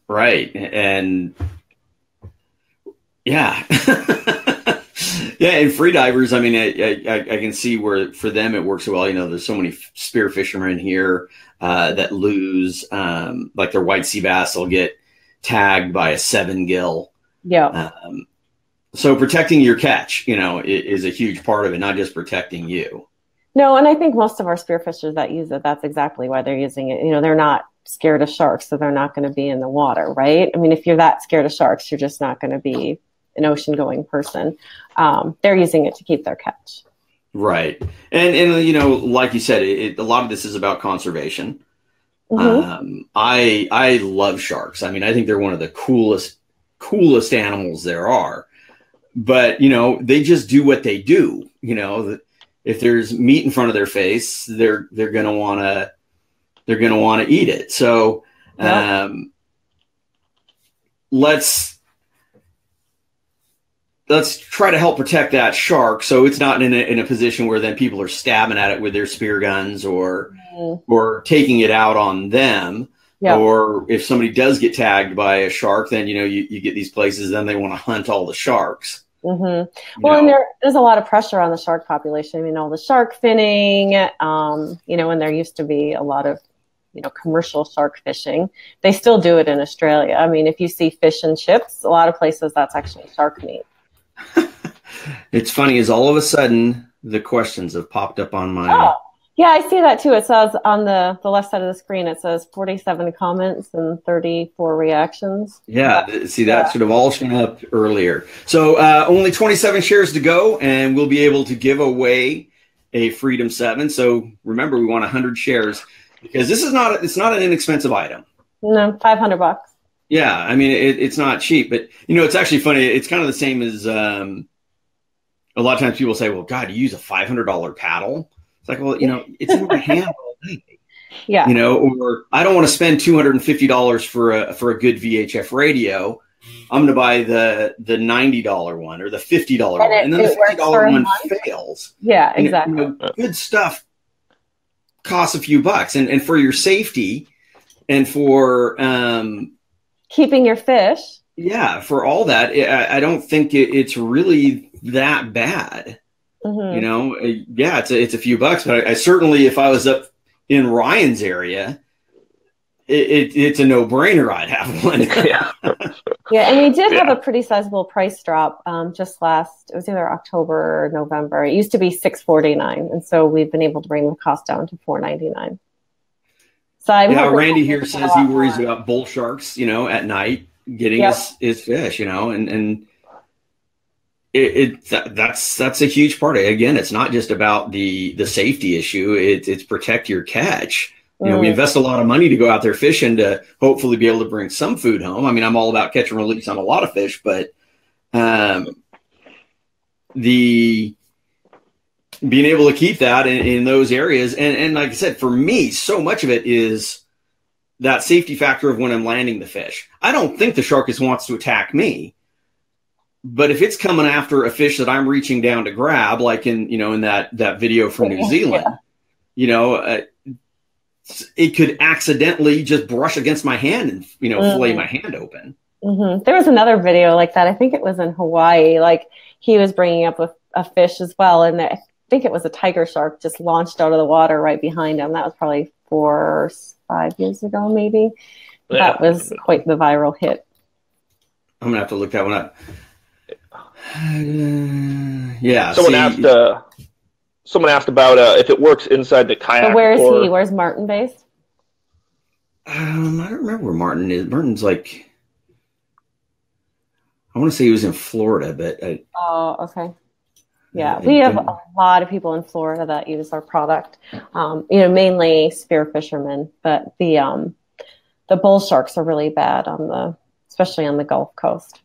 Right. And yeah. yeah. And free divers, I mean, I, I, I can see where for them it works well. You know, there's so many spear fishermen here uh, that lose, um, like their white sea bass will get tagged by a seven gill. yeah. Um, so protecting your catch, you know, i- is a huge part of it, not just protecting you. No, and I think most of our spearfishers that use it, that's exactly why they're using it. You know, they're not scared of sharks, so they're not going to be in the water, right? I mean, if you're that scared of sharks, you're just not going to be an ocean going person. Um, they're using it to keep their catch. Right. And, and, you know, like you said, it, it, a lot of this is about conservation. Mhm. Um, I I love sharks. I mean, I think they're one of the coolest coolest animals there are. But you know, they just do what they do. You know, if there's meat in front of their face, they're they're gonna want to they're gonna want to eat it. So Yeah. um, let's let's try to help protect that shark so it's not in a, in a position where then people are stabbing at it with their spear guns or Mm, or taking it out on them. Yeah. Or if somebody does get tagged by a shark, then you know you, you get these places. Then they want to hunt all the sharks. mhm. you Well, and there, there's a lot of pressure on the shark population. I mean, all the shark finning, um, you know, and there used to be a lot of, you know, commercial shark fishing. They still do it in Australia. I mean, if you see fish and chips, a lot of places that's actually shark meat. It's funny is all of a sudden the questions have popped up on my Oh, Yeah, I see that too. It says on the, the left side of the screen, it says 47 comments and 34 reactions. Yeah, see that sort of all shown up earlier. So uh, only 27 shares to go, and we'll be able to give away a Freedom Seven. So remember, we want 100 shares because this is not it's not an inexpensive item. No, 500 bucks. Yeah, I mean it, it's not cheap, but you know it's actually funny. It's kind of the same as um, a lot of times people say, "Well, God, you use a five hundred dollar paddle." It's like, well, you know, it's in my hand all day. Yeah. you know, or I don't want to spend two hundred and fifty dollars for a for a good VHF radio. I'm going to buy the the ninety dollar one or the fifty dollar And one, it- and then the fifty dollar one fails. Yeah, exactly. you know, good stuff costs a few bucks, and and for your safety, and for um, Keeping your fish. yeah, for all that, I, I don't think it, it's really that bad. Mhm. You know, Uh, yeah, it's a, it's a few bucks, but I, I certainly, if I was up in Ryan's area, it, it, it's a no brainer. I'd have one. yeah. Yeah, and we did have a pretty sizable price drop um, just last. It was either October or November. It used to be six forty nine, and so we've been able to bring the cost down to four ninety nine. So I'm yeah, Randy here says he worries more. about bull sharks, you know, at night getting Yep. his, his fish, you know, and and it, it that, that's that's a huge part. Again, it's not just about the the safety issue. It, it's protect your catch. You know, we invest a lot of money to go out there fishing to hopefully be able to bring some food home. I mean, I'm all about catch and release on a lot of fish, but um, the being able to keep that in, in those areas, and and like I said, for me, so much of it is that safety factor of when I'm landing the fish. I don't think the shark is wants to attack me, but if it's coming after a fish that I'm reaching down to grab, like in you know in that that video from New Yeah. Zealand, you know. Uh, it could accidentally just brush against my hand and you know fillet Mhm. my hand open. hmm There was another video like that. I think it was in Hawaii. Like he was bringing up a, a fish as well, and I think it was a tiger shark just launched out of the water right behind him. That was probably four or five years ago, maybe. That was quite the viral hit. I'm gonna have to look that one up. Uh, yeah. Someone see- asked. Uh, someone asked about uh, if it works inside the kayak. But where is or, he? Where's Martin based? Um, I don't remember where Martin is. Martin's like, I want to say he was in Florida, but I, Oh, okay. Yeah, we have a lot of people in Florida that use our product. Um, you know, mainly spear fishermen, but the um, the bull sharks are really bad on the, especially on the Gulf Coast.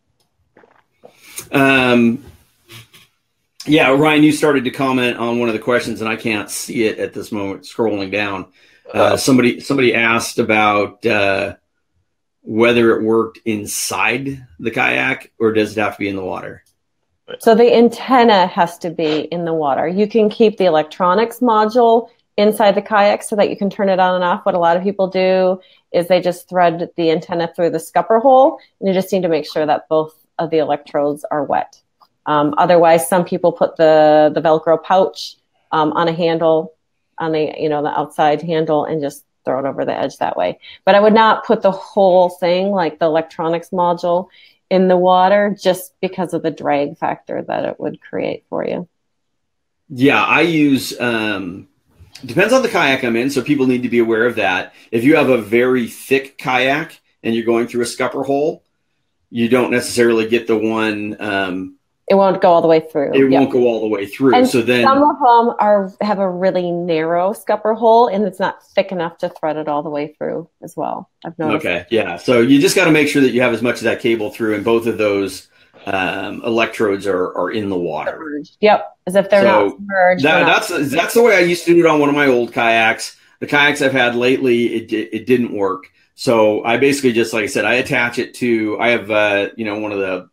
Um, yeah, Ryan, you started to comment on one of the questions, and I can't see it at this moment. Scrolling down, uh, somebody somebody asked about uh, whether it worked inside the kayak or does it have to be in the water. So the antenna has to be in the water. You can keep the electronics module inside the kayak so that you can turn it on and off. What a lot of people do is they just thread the antenna through the scupper hole, and you just need to make sure that both of the electrodes are wet. Um, otherwise, some people put the the Velcro pouch um, on a handle, on the you know the outside handle, and just throw it over the edge that way. But I would not put the whole thing, like the electronics module, in the water just because of the drag factor that it would create for you. Yeah, I use um depends on the kayak I'm in, so people need to be aware of that. If you have a very thick kayak and you're going through a scupper hole, you don't necessarily get the one um It won't go all the way through. it Yep. won't go all the way through. And so then Some of them are have a really narrow scupper hole, and it's not thick enough to thread it all the way through as well. I've noticed. Okay, yeah. So you just got to make sure that you have as much of that cable through and both of those um, electrodes are, are in the water. Yep, as if they're So not submerged. That, not- that's that's the way I used to do it on one of my old kayaks. The kayaks I've had lately, it it didn't work. So I basically just like I said, I attach it to. I have uh, you know one of the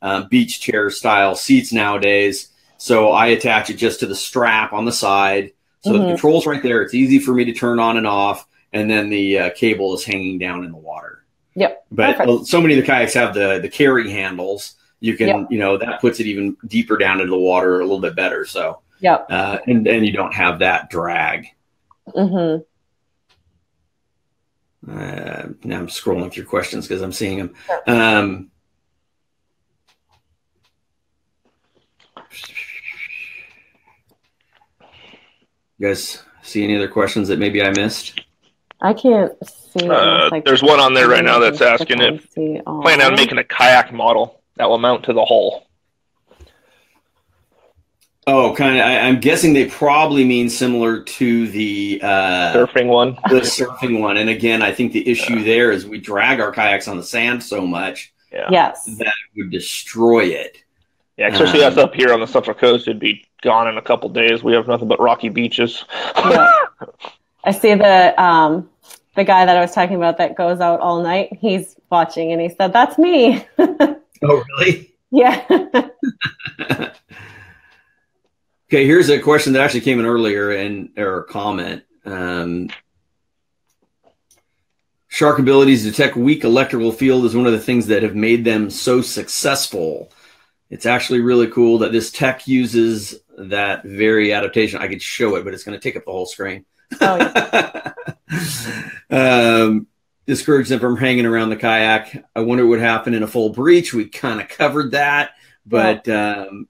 uh, beach chair style seats nowadays. So I attach it just to the strap on the side. So the Mhm. control's right there. It's easy for me to turn on and off, and then the uh, cable is hanging down in the water. Yep, But perfect. uh, so many of the kayaks have the the carry handles. You can Yep. you know that puts it even deeper down into the water a little bit better. So Yep. uh, and and you don't have that drag. hmm Uh, now I'm scrolling through questions because I'm seeing them. Um, you guys see any other questions that maybe I missed? I can't see. it Uh, unless I there's one on there right now that's asking if see plan on making a kayak model that will mount to the hull. Oh, kind of. I'm guessing they probably mean similar to the uh, Surfing one. the surfing one. And again, I think the issue there is we drag our kayaks on the sand so much Yeah. Yes. that would destroy it. Yeah, especially Um, us up here on the Central Coast, it'd be gone in a couple days. We have nothing but rocky beaches. Yeah. I see the um the guy that I was talking about that goes out all night. He's watching and he said, "That's me." Oh, really? yeah. Okay, here's a question that actually came in earlier and or a comment. Um, shark abilities to detect weak electrical field is one of the things that have made them so successful. It's actually really cool that this tech uses that very adaptation. I could show it, but it's going to take up the whole screen. Oh, um, discourage them from hanging around the kayak. I wonder what would happen in a full breach. We kind of covered that, but um,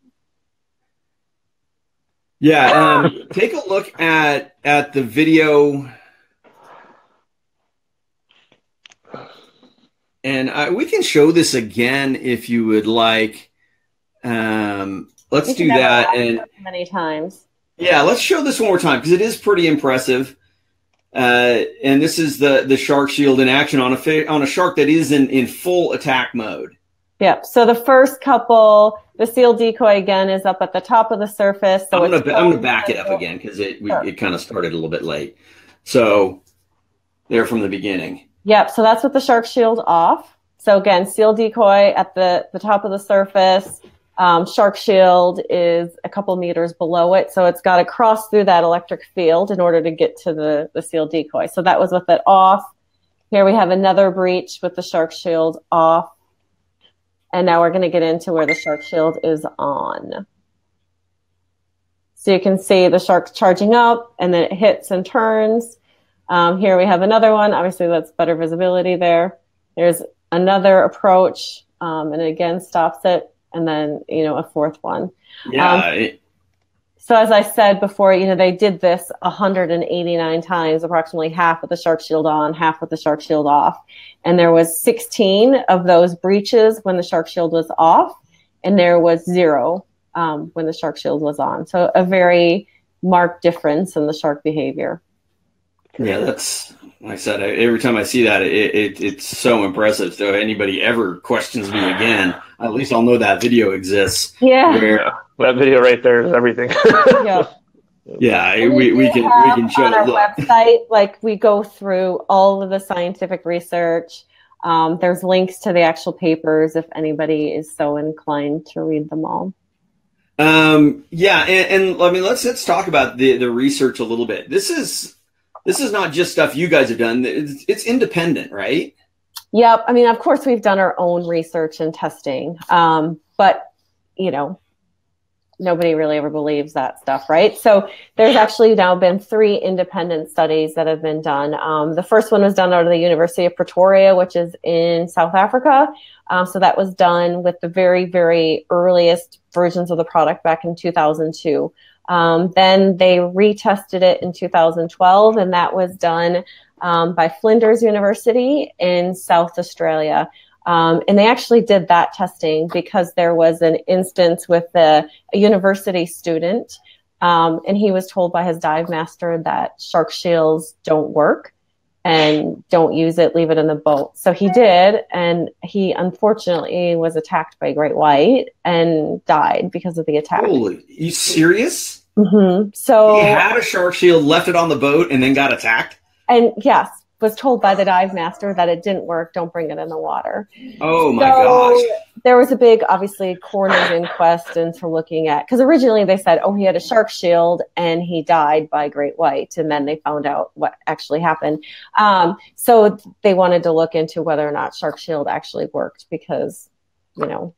yeah, um, take a look at at the video, and I, we can show this again if you would like. Um, let's do that, and many times. yeah, let's show this one more time because it is pretty impressive. Uh, and this is the the shark shield in action on a fi- on a shark that is in in full attack mode. Yep. So the first couple, the seal decoy again is up at the top of the surface. So I'm gonna it's ba- I'm gonna going back it up again because it we, Sure. it kind of started a little bit late. So there from the beginning. Yep. So that's with the shark shield off. So again, seal decoy at the, the top of the surface. Um, shark shield is a couple meters below it. So it's got to cross through that electric field in order to get to the, the seal decoy. So that was with it off. Here we have another breach with the shark shield off. And now we're going to get into where the shark shield is on. So you can see the shark charging up and then it hits and turns. Um, here we have another one. Obviously, that's better visibility there. There's another approach, um, and it again stops it, and then you know a fourth one. Yeah, Um, it- So as I said before, you know they did this 189 times, approximately half with the shark shield on, half with the shark shield off, and there was 16 of those breaches when the shark shield was off, and there was zero um, when the shark shield was on. So a very marked difference in the shark behavior. yeah, that's like I said. I, every time I see that, it, it it's so impressive. So if anybody ever questions me again, at least I'll know that video exists. Yeah. Where Yeah, that video right there is everything. yeah. yeah, And we, we do can we can show on our look. website like we go through all of the scientific research um, there's links to the actual papers if anybody is so inclined to read them all Um, yeah, and, and I mean, let's let's talk about the the research a little bit. This is this is not just stuff you guys have done. It's, it's independent, right? yep i mean of course we've done our own research and testing um, but you know nobody really ever believes that stuff right? So there's actually now been three independent studies that have been done. Um, the first one was done out of the university of pretoria which is in south africa. Um, so that was done with the very very earliest versions of the product back in 2002 um, then they retested it in 2012 and that was done um, by Flinders University in South Australia. Um, and they actually did that testing because there was an instance with a, a university student, um, and he was told by his dive master that shark shields don't work and don't use it, leave it in the boat. So he did, and he unfortunately was attacked by great white and died because of the attack. Holy, you serious? hmm So he had a shark shield, left it on the boat, and then got attacked. and yes, was told by the dive master that it didn't work. Don't bring it in the water. Oh my so gosh! there was a big, obviously, coroner's inquest into looking at because originally they said, oh, he had a shark shield and he died by great white, and then they found out what actually happened. Um, so they wanted to look into whether or not shark shield actually worked because, you know,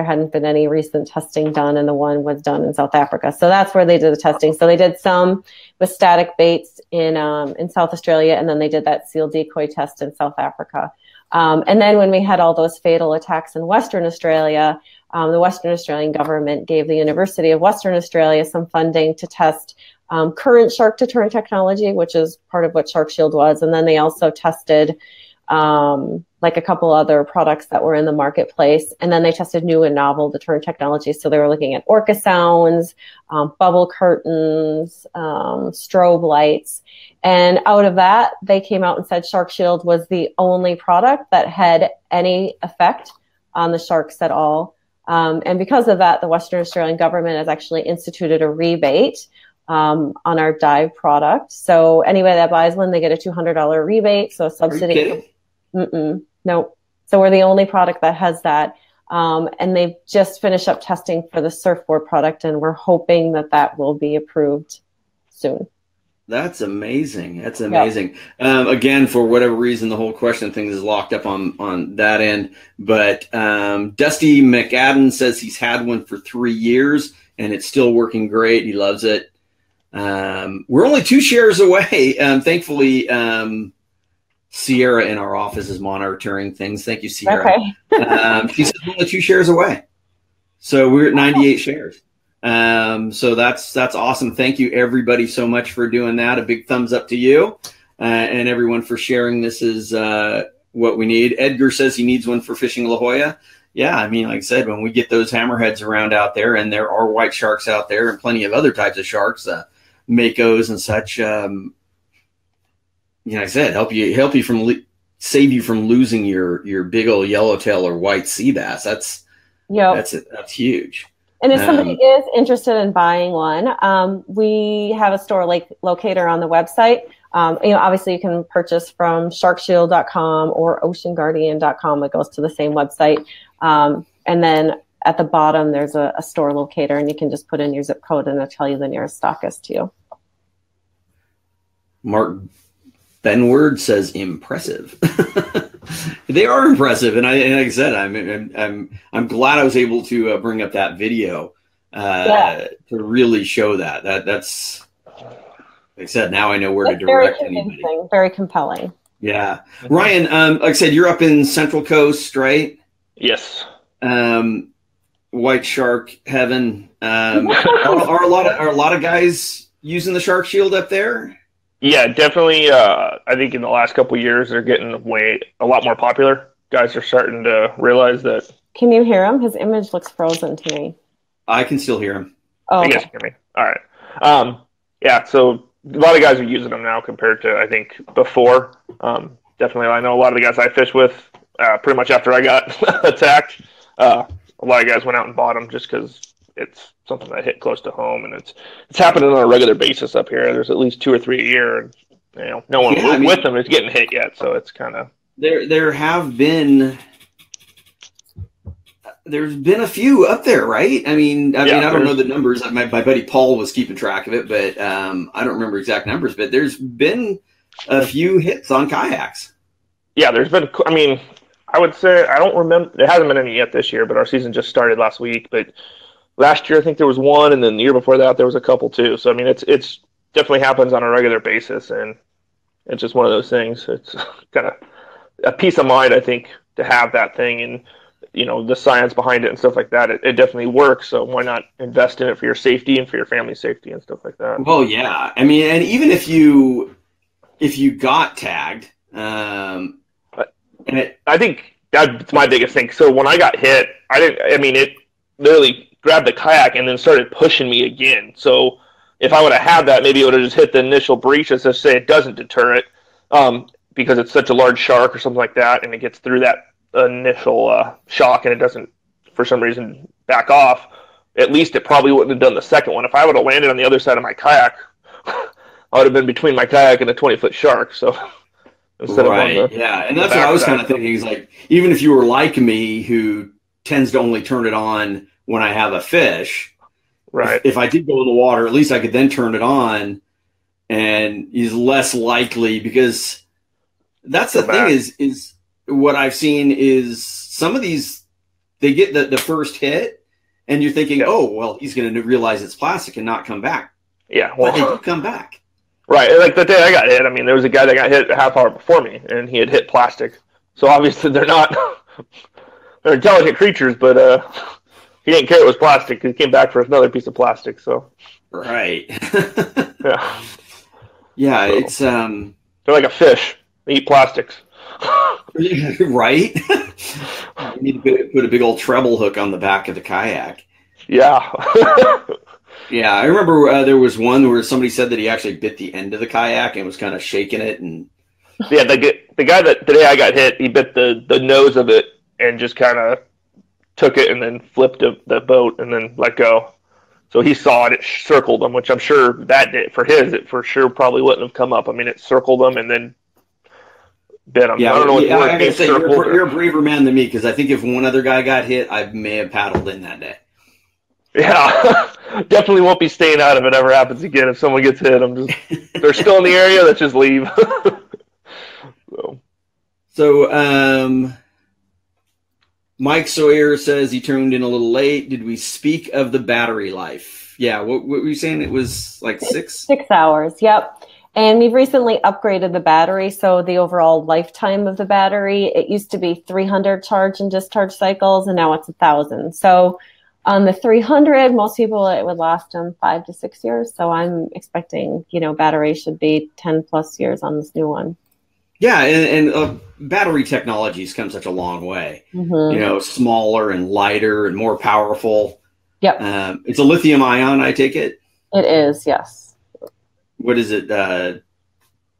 there hadn't been any recent testing done, and the one was done in South Africa. So that's where they did the testing. So they did some with static baits in um, in South Australia, and then they did that seal decoy test in South Africa. Um, and then when we had all those fatal attacks in Western Australia, um, the Western Australian government gave the University of Western Australia some funding to test um, current shark deterrent technology, which is part of what Shark Shield was, and then they also tested um, like a couple other products that were in the marketplace. And then they tested new and novel deterrent technologies. So they were looking at orca sounds, um, bubble curtains, um, strobe lights. And out of that, they came out and said Shark Shield was the only product that had any effect on the sharks at all. Um, and because of that, the Western Australian government has actually instituted a rebate um, on our dive product. So anybody that buys one, they get a $200 rebate. So a subsidy. Mm-mm, no. So we're the only product that has that. Um, and they've just finished up testing for the surfboard product, and we're hoping that that will be approved soon. That's amazing. That's amazing. Yeah. Um, again, for whatever reason, the whole question thing is locked up on on that end. But um, Dusty McAdam says he's had one for three years and it's still working great. He loves it. Um, we're only two shares away. Um, thankfully, um, Sierra in our office is monitoring things. Thank you, Sierra. Okay. um, she we're only two shares away, so we're at 98 shares. Um, so that's that's awesome. Thank you everybody so much for doing that. A big thumbs up to you uh, and everyone for sharing. This is uh, what we need. Edgar says he needs one for fishing La Jolla. Yeah, I mean, like I said, when we get those hammerheads around out there, and there are white sharks out there, and plenty of other types of sharks, uh, makos and such. Um, you know, like I said, help you help you from le- save you from losing your your big old yellowtail or white sea bass. That's yeah, that's that's huge. And if somebody um, is interested in buying one, um, we have a store like locator on the website. Um, you know, obviously you can purchase from sharkshield.com or oceanguardian.com. It goes to the same website. Um, and then at the bottom, there's a, a, store locator and you can just put in your zip code and it'll tell you the nearest stockist to you. Mark Benward says impressive. they are impressive, and I and like I said, I'm I'm I'm, I'm glad I was able to uh, bring up that video uh, yeah. to really show that that that's like I said. Now I know where that's to direct very anybody. Very compelling. Yeah, Ryan. Um, like I said, you're up in Central Coast, right? Yes. Um, White Shark Heaven. Um, are, are a lot of are a lot of guys using the Shark Shield up there? Yeah, definitely. Uh, I think in the last couple years, they're getting way a lot more popular. Guys are starting to realize that. Can you hear him? His image looks frozen to me. I can still hear him. Oh, okay. you hear me. All right. Um, yeah, so a lot of guys are using them now compared to I think before. Um, definitely, I know a lot of the guys I fish with. Uh, pretty much after I got attacked, uh, a lot of guys went out and bought them just because it's something that hit close to home, and it's it's happening on a regular basis up here. There's at least two or three a year, and you know, no one yeah, with, I mean, with them is getting hit yet, so it's kind of there. There have been there's been a few up there, right? I mean, I yeah, mean, I don't know the numbers. My, my buddy Paul was keeping track of it, but um, I don't remember exact numbers. But there's been a few hits on kayaks. Yeah, there's been. I mean, I would say I don't remember. There hasn't been any yet this year, but our season just started last week. But last year I think there was one, and then the year before that there was a couple too. So I mean, it's it's definitely happens on a regular basis, and it's just one of those things. It's kind of a peace of mind, I think, to have that thing and you know the science behind it and stuff like that. It, it definitely works. So why not invest in it for your safety and for your family's safety and stuff like that? Well, yeah. I mean, and even if you if you got tagged, um, and it, I think that's my biggest thing. So when I got hit, I didn't. I mean, it literally grabbed the kayak and then started pushing me again. So if I would have had that, maybe it would have just hit the initial breach. As I say, it doesn't deter it um, because it's such a large shark or something like that, and it gets through that initial uh, shock and it doesn't, for some reason, back off. At least it probably wouldn't have done the second one. If I would have landed on the other side of my kayak, I would have been between my kayak and a 20 foot shark. So instead right. of the, yeah, and that's what I was kind of thinking. Is like even if you were like me, who tends to only turn it on when I have a fish. Right. If, if I did go in the water, at least I could then turn it on, and he's less likely because that's the thing is is what I've seen is some of these they get the, the first hit and you're thinking, yeah. oh well, he's going to realize it's plastic and not come back. Yeah, well, but they do come back. Right, like the day I got hit. I mean, there was a guy that got hit a half hour before me, and he had hit plastic. So obviously, they're not they're intelligent creatures, but uh, he didn't care it was plastic. He came back for another piece of plastic. So Right. Yeah. yeah, it's um They're like a fish. They eat plastics. right. you need to put, put a big old treble hook on the back of the kayak. Yeah. Yeah, I remember uh, there was one where somebody said that he actually bit the end of the kayak and was kind of shaking it, and yeah, the, the guy that today I got hit, he bit the, the nose of it and just kind of took it and then flipped the, the boat and then let go. So he saw it, it circled him, which I'm sure that did for his, it for sure probably wouldn't have come up. I mean, it circled him and then bit him. yeah, I don't know what yeah, I say, you're, a- or- you're a braver man than me because I think if one other guy got hit, I may have paddled in that day. Yeah, definitely won't be staying out if it ever happens again. If someone gets hit, I'm just they're still in the area. Let's just leave. so, So, um, Mike Sawyer says he tuned in a little late. Did we speak of the battery life? Yeah, what, what were you saying? It was like six. Six hours, yep. And we've recently upgraded the battery. So the overall lifetime of the battery, it used to be 300 charge and discharge cycles, and now it's a thousand. So on the 300, most people, it would last them five to six years. So I'm expecting, you know, battery should be 10 plus years on this new one. Yeah, and, and uh, battery technology's come such a long way. Mhm. You know, smaller and lighter and more powerful. Yep, Um, it's a lithium ion, I take it. it is, yes. What is it? Uh,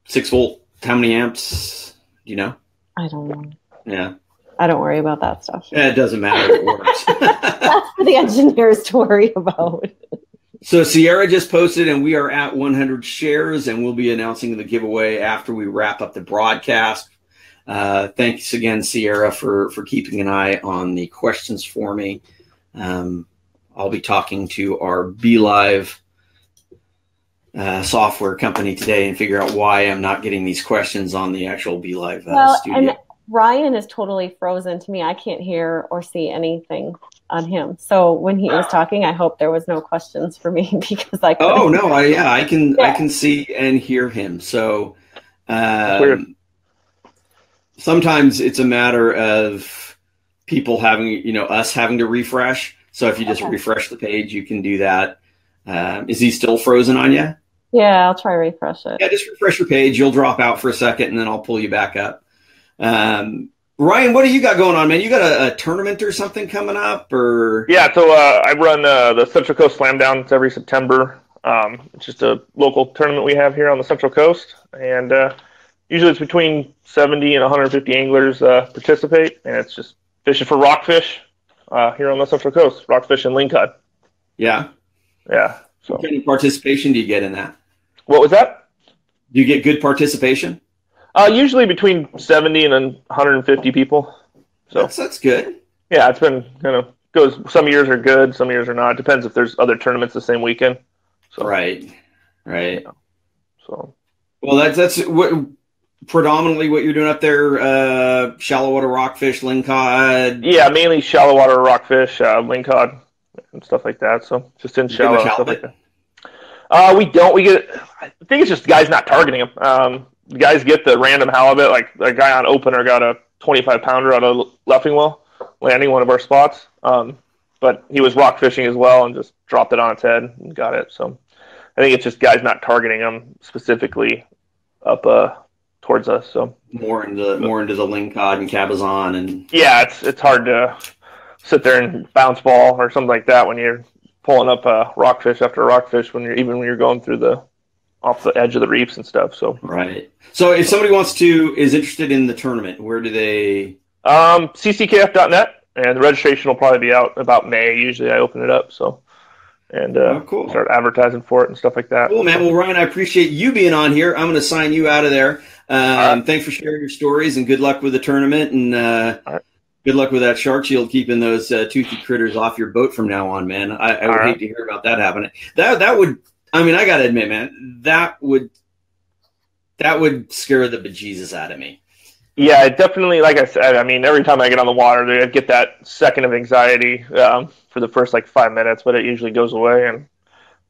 six volt. How many amps? Do you know? I don't know. Yeah, I don't worry about that stuff. Yeah, it doesn't matter. It works. That's for the engineers to worry about. So Sierra just posted, and we are at 100 shares, and we'll be announcing the giveaway after we wrap up the broadcast. Uh, thanks again, Sierra, for for keeping an eye on the questions for me. Um, I'll be talking to our Be Live uh, software company today and figure out why I'm not getting these questions on the actual Be Live uh, Well, studio. and Ryan is totally frozen to me. I can't hear or see anything on him. So when he was talking, I hope there was no questions for me because I couldn't. Oh no, I yeah, I can I can see and hear him. So Weird. um, sometimes it's a matter of people having you know us having to refresh. So if you just Okay. refresh the page, you can do that. Um, is he still frozen on you? Yeah, I'll try refresh it. Yeah, just refresh your page. You'll drop out for a second, and then I'll pull you back up. Um, Ryan, what do you got going on, man? You got a, a tournament or something coming up, or yeah, so uh, I run uh, the Central Coast Slam Down. It's every September. Um, it's just a local tournament we have here on the Central Coast, and uh, usually it's between 70 and 150 anglers uh, participate, and it's just fishing for rockfish uh, here on the Central Coast, rockfish and lingcod. yeah? Yeah. So What kind of participation do you get in that? what was that? Do you get good participation? Uh, usually between 70 and 150 people. So That's that's good. yeah, it's been kind of goes. Some years are good, some years are not. Depends if there's other tournaments the same weekend. So Right, right. So Well, that's that's what predominantly what you're doing up there. Uh, shallow water rockfish, lingcod. yeah, mainly shallow water rockfish, uh, lingcod, and stuff like that. So just in shallow stuff like that. Uh, we don't. We get. I think it's just guys not targeting them. Um, guys get the random halibut. Like a guy on opener got a 25 pounder out of Leffingwell, landing one of our spots. Um, but he was rock fishing as well and just dropped it on its head and got it. So I think it's just guys not targeting them specifically up uh, towards us. So More into more into the lingcod and cabezon and yeah, it's it's hard to sit there and bounce ball or something like that when you're pulling up a rockfish after rockfish when you're even when you're going through the off the edge of the reefs and stuff. So right. So if somebody wants to is interested in the tournament, where do they? um, cckf.net and the registration will probably be out about May. Usually I open it up so and uh, Oh, cool. start advertising for it and stuff like that. Cool, man. Well, Ryan, I appreciate you being on here. I'm going to sign you out of there. Um, right. Thanks for sharing your stories and good luck with the tournament. And uh, right. good luck with that shark shield, keeping those uh, toothy critters off your boat from now on, man. I, I would right. hate to hear about that happening. That that would. I mean, I got to admit, man, that would that would scare the bejesus out of me. Yeah, it definitely. Like I said, I mean, every time I get on the water, I get that second of anxiety um, for the first like five minutes, but it usually goes away and I'm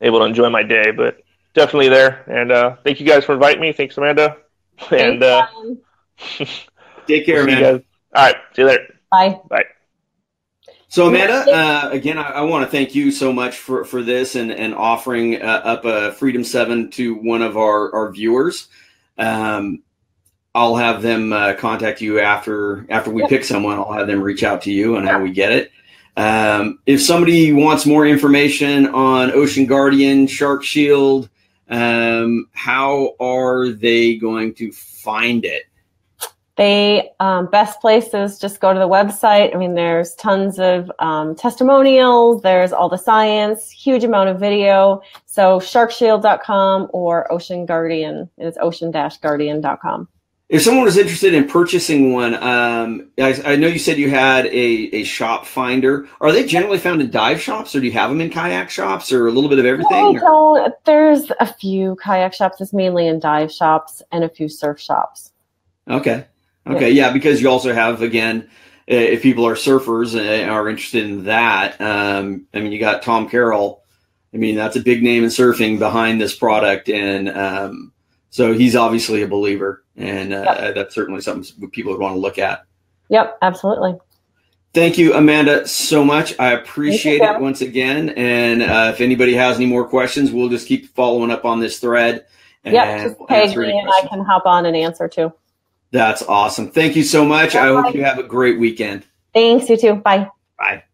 able to enjoy my day. But definitely there. And uh, thank you guys for inviting me. Thanks, Amanda. And uh, Take care, see you man. guys. All right, see you later. Bye. Bye. So Amanda, uh, again, I, I want to thank you so much for, for this and, and offering uh, up a Freedom 7 to one of our, our viewers. Um, I'll have them uh, contact you after after we pick someone. I'll have them reach out to you on how we get it. Um, if somebody wants more information on Ocean Guardian, Shark Shield, um, how are they going to find it? They um, best places just go to the website. I mean, there's tons of um, testimonials. There's all the science, huge amount of video. So sharkshield.com or Ocean Guardian. It's ocean-guardian.com. If someone was interested in purchasing one, um, I, I, know you said you had a, a shop finder. Are they generally found in dive shops, or do you have them in kayak shops, or a little bit of everything? No, there's a few kayak shops. It's mainly in dive shops and a few surf shops. Okay. Okay. Yeah, because you also have again, if people are surfers and are interested in that, um, I mean, you got Tom Carroll. I mean, that's a big name in surfing behind this product, and um, so he's obviously a believer, and uh, yep. that's certainly something people would want to look at. Yep, absolutely. Thank you, Amanda, so much. I appreciate it once again. And uh, if anybody has any more questions, we'll just keep following up on this thread. And yep, just me and I can hop on and answer too. That's awesome. Thank you so much. Bye. I hope you have a great weekend. Thanks, you too. Bye. Bye.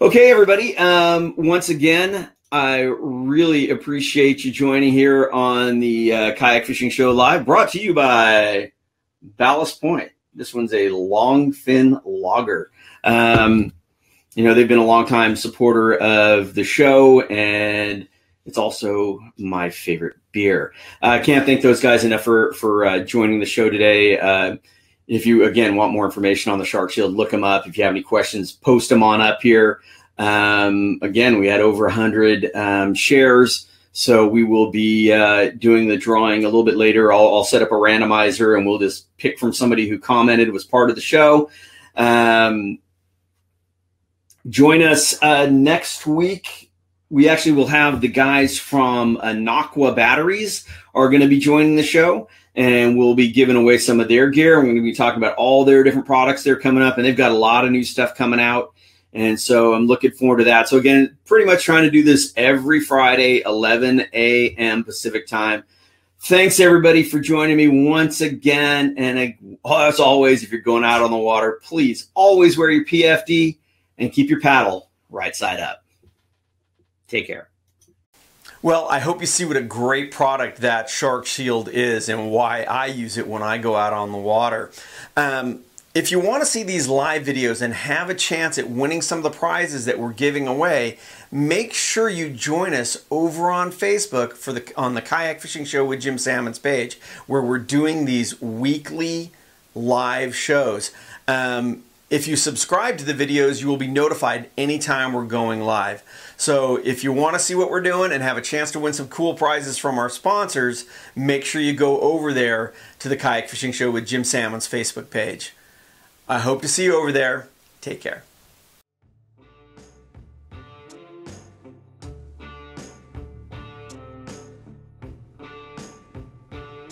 Okay, everybody. Um, once again, I really appreciate you joining here on the uh, Kayak Fishing Show Live, brought to you by Ballast Point. This one's a Longfin Lager. Um, you know, they've been a long time supporter of the show, and it's also my favorite beer. I uh, can't thank those guys enough for for uh, joining the show today. Uh, if you again want more information on the Shark Shield, look them up. If you have any questions, post them on up here. Um, again, we had over 100 um, shares. So we will be uh, doing the drawing a little bit later. I'll, I'll, set up a randomizer and we'll just pick from somebody who commented was part of the show. Um, join us uh, next week. We actually will have the guys from uh, Batteries are going to be joining the show and we'll be giving away some of their gear. We're going to be talking about all their different products they're coming up and they've got a lot of new stuff coming out. And so I'm looking forward to that. So again, pretty much trying to do this every Friday, 11 a.m. Pacific time. Thanks everybody for joining me once again. And as always, if you're going out on the water, please always wear your PFD and keep your paddle right side up. Take care. Well, I hope you see what a great product that Shark Shield is and why I use it when I go out on the water. Um, if you want to see these live videos and have a chance at winning some of the prizes that we're giving away, make sure you join us over on Facebook for the on the Kayak Fishing Show with Jim Sammons' page, where we're doing these weekly live shows. Um, if you subscribe to the videos, you will be notified anytime we're going live. So if you want to see what we're doing and have a chance to win some cool prizes from our sponsors, make sure you go over there to the Kayak Fishing Show with Jim Sammons' Facebook page. I hope to see you over there. Take care.